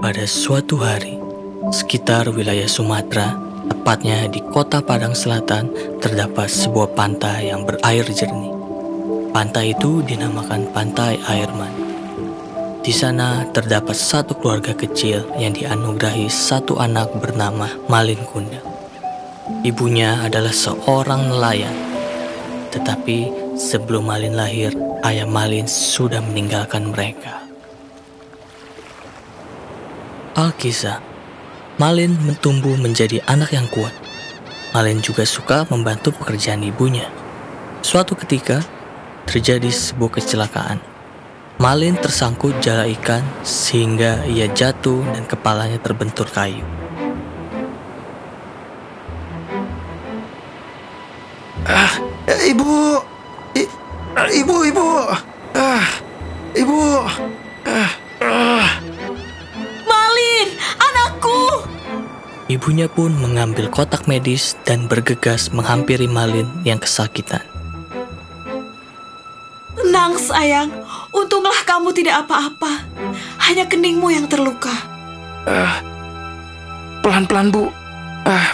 Pada suatu hari, sekitar wilayah Sumatera, tepatnya di kota Padang Selatan, terdapat sebuah pantai yang berair jernih. Pantai itu dinamakan Pantai Air Mani. Di sana terdapat satu keluarga kecil yang dianugerahi satu anak bernama Malin Kundang. Ibunya adalah seorang nelayan. Tetapi sebelum Malin lahir, ayah Malin sudah meninggalkan mereka. Alkisah, Malin mentumbuh menjadi anak yang kuat. Malin juga suka membantu pekerjaan ibunya. Suatu ketika, terjadi sebuah kecelakaan. Malin tersangkut jala ikan sehingga ia jatuh dan kepalanya terbentur kayu. Ah, ibu, I, ibu, ibu, ah, ibu, Ibunya pun mengambil kotak medis dan bergegas menghampiri Malin yang kesakitan. Tenang sayang, untunglah kamu tidak apa-apa. Hanya keningmu yang terluka. Ah, pelan-pelan bu, ah,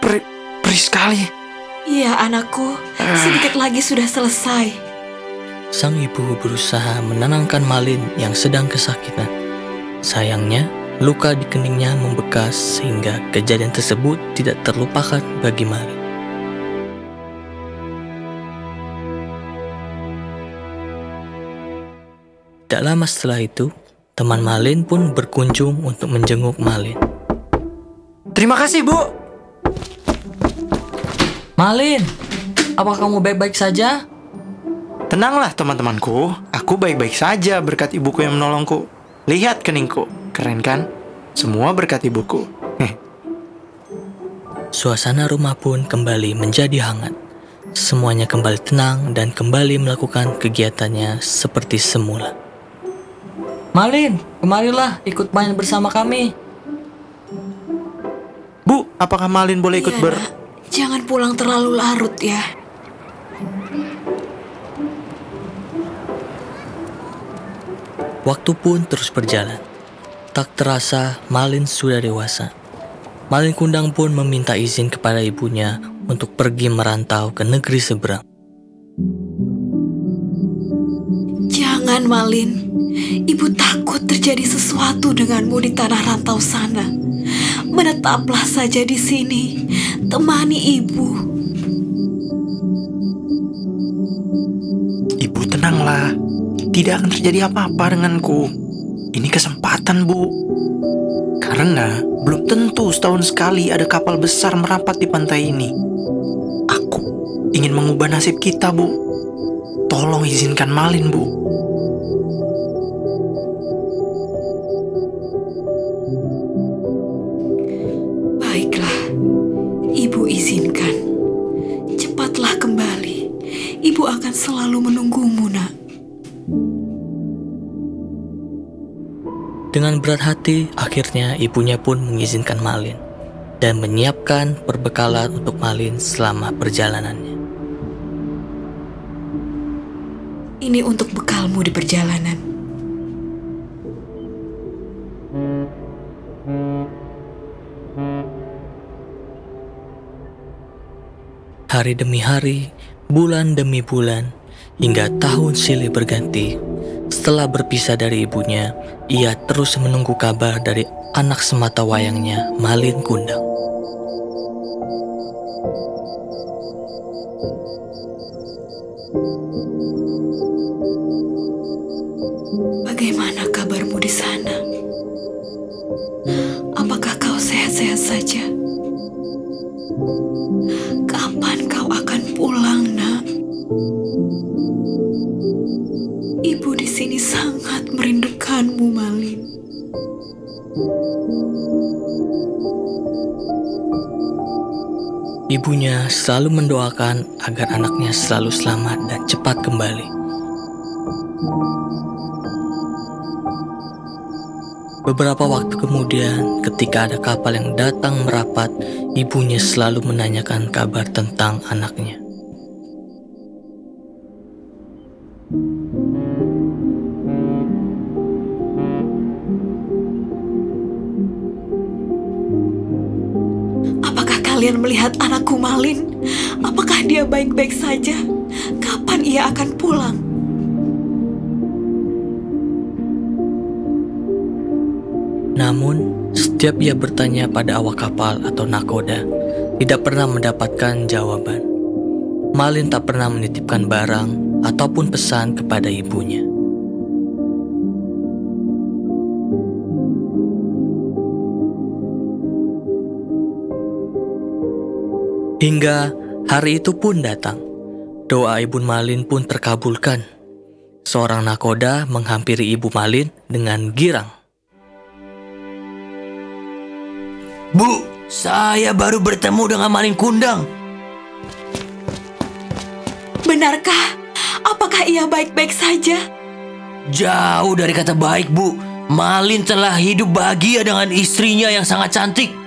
perih, perih sekali. Iya anakku, sedikit lagi sudah selesai. Sang ibu berusaha menenangkan Malin yang sedang kesakitan. Sayangnya, luka di keningnya membekas sehingga kejadian tersebut tidak terlupakan bagi Malin. Tak lama setelah itu, teman Malin pun berkunjung untuk menjenguk Malin. Terima kasih bu. Malin, apa kamu baik-baik saja? Tenanglah teman-temanku, aku baik-baik saja berkat ibuku yang menolongku. Lihat keningku, keren kan? Semua berkat ibuku. Suasana rumah pun kembali menjadi hangat. Semuanya kembali tenang dan kembali melakukan kegiatannya seperti semula. Malin, kemarilah ikut main bersama kami. Bu, apakah Malin boleh ikut Iya, ber... nak. Jangan pulang terlalu larut ya. Waktu pun terus berjalan. Tak terasa Malin sudah dewasa. Malin Kundang pun meminta izin kepada ibunya untuk pergi merantau ke negeri seberang. Jangan Malin, ibu takut terjadi sesuatu denganmu di tanah rantau sana. Menetaplah saja di sini, temani ibu. Ibu tenanglah, tidak akan terjadi apa-apa denganku. Ini kesempatan, Bu. Karena belum tentu setahun sekali ada kapal besar merapat di pantai ini. Aku ingin mengubah nasib kita, Bu. Tolong izinkan Malin, Bu. Baiklah, ibu izinkan. Cepatlah kembali. Ibu akan selalu menunggumu, nak. Dengan berat hati, akhirnya ibunya pun mengizinkan Malin dan menyiapkan perbekalan untuk Malin selama perjalanannya. Ini untuk bekalmu di perjalanan. Hari demi hari, bulan demi bulan, hingga tahun silih berganti. Setelah berpisah dari ibunya, ia terus menunggu kabar dari anak semata wayangnya, Malin Kundang. Bagaimana Ibunya selalu mendoakan agar anaknya selalu selamat dan cepat kembali. Beberapa waktu kemudian, ketika ada kapal yang datang merapat, ibunya selalu menanyakan kabar tentang anaknya. Kalian melihat anakku Malin? Apakah dia baik-baik saja? Kapan ia akan pulang? Namun, setiap ia bertanya pada awak kapal atau nakoda, tidak pernah mendapatkan jawaban. Malin tak pernah menitipkan barang ataupun pesan kepada ibunya. Hingga hari itu pun datang. Doa Ibu Malin pun terkabulkan. Seorang nakoda menghampiri Ibu Malin dengan girang. Bu, saya baru bertemu dengan Malin Kundang. Benarkah? Apakah ia baik-baik saja? Jauh dari kata baik, Bu. Malin telah hidup bahagia dengan istrinya yang sangat cantik.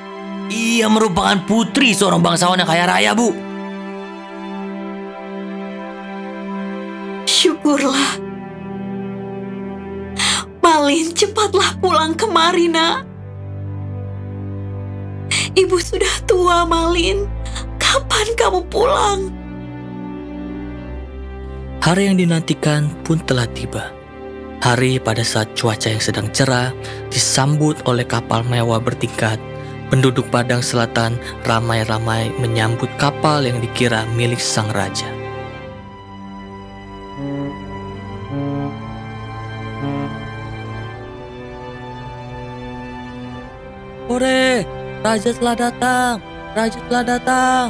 Ia merupakan putri seorang bangsawan yang kaya raya, Bu. Syukurlah. Malin, cepatlah pulang kemari, nak. Ibu sudah tua, Malin. Kapan kamu pulang? Hari yang dinantikan pun telah tiba. Hari pada saat cuaca yang sedang cerah disambut oleh kapal mewah bertingkat. Penduduk Padang Selatan ramai-ramai menyambut kapal yang dikira milik sang raja. Hore, raja telah datang. Raja telah datang.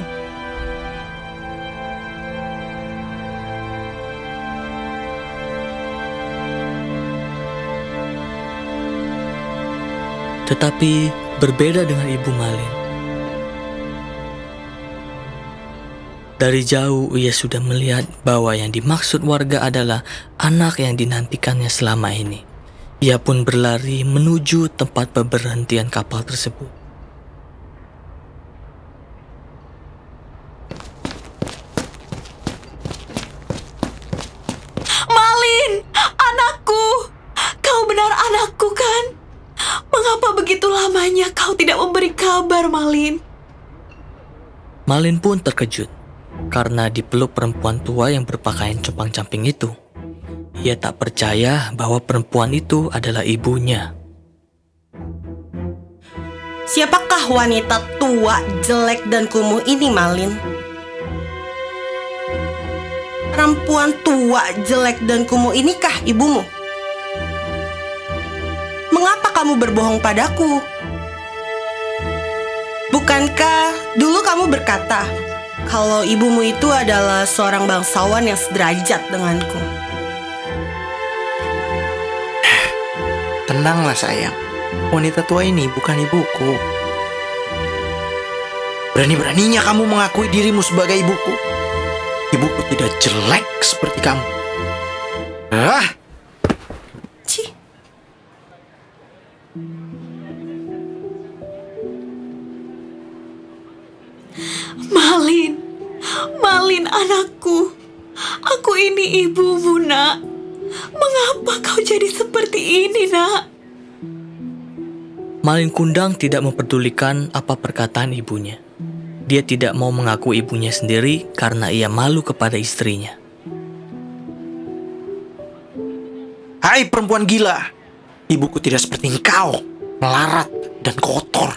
Tetapi berbeda dengan Ibu Malin. Dari jauh ia sudah melihat bahwa yang dimaksud warga adalah anak yang dinantikannya selama ini. Ia pun berlari menuju tempat pemberhentian kapal tersebut. Malin, anakku. Kau benar anakku kan? Mengapa begitu lamanya kau tidak memberi kabar, Malin? Malin pun terkejut karena dipeluk perempuan tua yang berpakaian compang-camping itu. Ia tak percaya bahwa perempuan itu adalah ibunya. Siapakah wanita tua, jelek, dan kumuh ini, Malin? Perempuan tua, jelek, dan kumuh inikah ibumu? Mengapa kamu berbohong padaku? Bukankah dulu kamu berkata kalau ibumu itu adalah seorang bangsawan yang sederajat denganku? Tenanglah sayang. Wanita tua ini bukan ibuku. Berani-beraninya kamu mengakui dirimu sebagai ibuku. Ibuku tidak jelek seperti kamu. Ah, nak? Malin Kundang tidak memperdulikan apa perkataan ibunya. Dia tidak mau mengaku ibunya sendiri karena ia malu kepada istrinya. hai perempuan gila. Ibuku tidak seperti engkau, melarat dan kotor.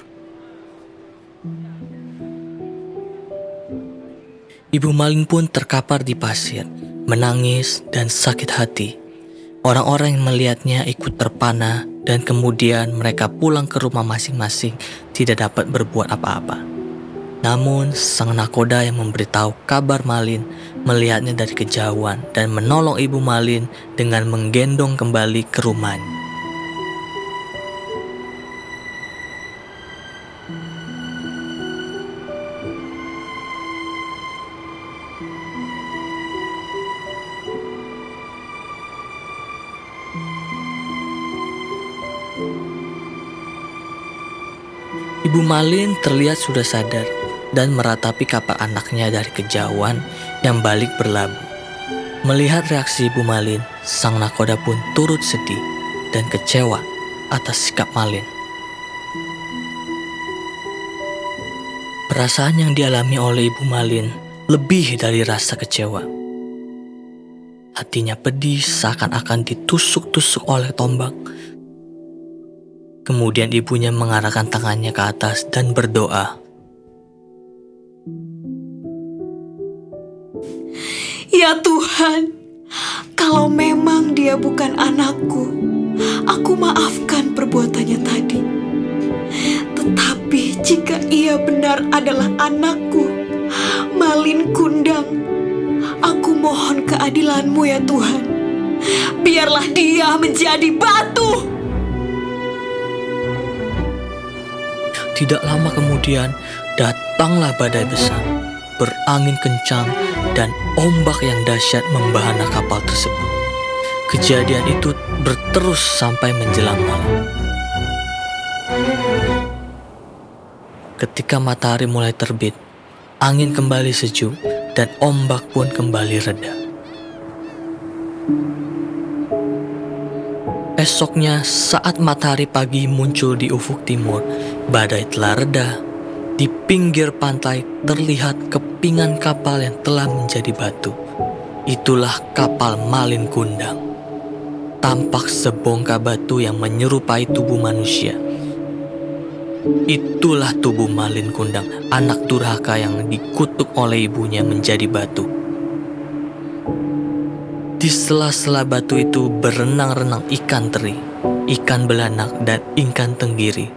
Ibu Malin pun terkapar di pasir, menangis dan sakit hati. Orang-orang yang melihatnya ikut terpana dan kemudian mereka pulang ke rumah masing-masing tidak dapat berbuat apa-apa. Namun sang nakoda yang memberitahu kabar Malin melihatnya dari kejauhan dan menolong ibu Malin dengan menggendong kembali ke rumahnya. Ibu Malin terlihat sudah sadar dan meratapi kapal anaknya dari kejauhan yang balik berlabuh. Melihat reaksi Ibu Malin, sang nakoda pun turut sedih dan kecewa atas sikap Malin. Perasaan yang dialami oleh Ibu Malin lebih dari rasa kecewa. Hatinya pedih seakan-akan ditusuk-tusuk oleh tombak. Kemudian ibunya mengarahkan tangannya ke atas dan berdoa. Ya Tuhan, kalau memang dia bukan anakku, aku maafkan perbuatannya tadi. Tetapi jika ia benar adalah anakku, Malin Kundang, aku mohon keadilanmu ya Tuhan. Biarlah dia menjadi batu. Tidak lama kemudian, datanglah badai besar, berangin kencang, dan ombak yang dahsyat membahana kapal tersebut. Kejadian itu berterus sampai menjelang malam. Ketika matahari mulai terbit, angin kembali sejuk dan ombak pun kembali reda. Esoknya, saat matahari pagi muncul di ufuk timur, badai telah reda. Di pinggir pantai terlihat kepingan kapal yang telah menjadi batu. Itulah kapal Malin Kundang. Tampak sebongkah batu yang menyerupai tubuh manusia. Itulah tubuh Malin Kundang, anak durhaka yang dikutuk oleh ibunya menjadi batu. Di sela-sela batu itu berenang-renang ikan teri, ikan belanak, dan ikan tenggiri.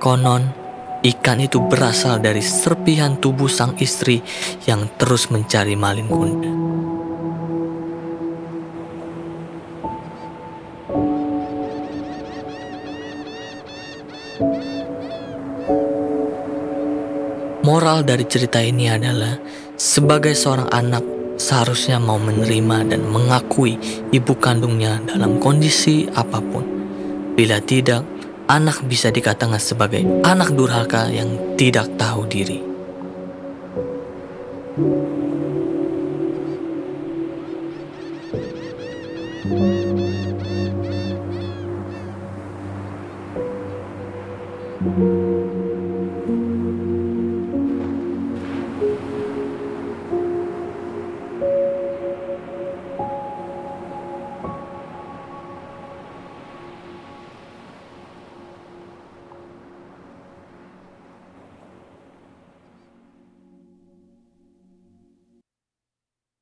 Konon, ikan itu berasal dari serpihan tubuh sang istri yang terus mencari Malin Kundang. Moral dari cerita ini adalah, sebagai seorang anak, seharusnya mau menerima dan mengakui ibu kandungnya dalam kondisi apa pun. Bila tidak, anak bisa dikatakan sebagai anak durhaka yang tidak tahu diri.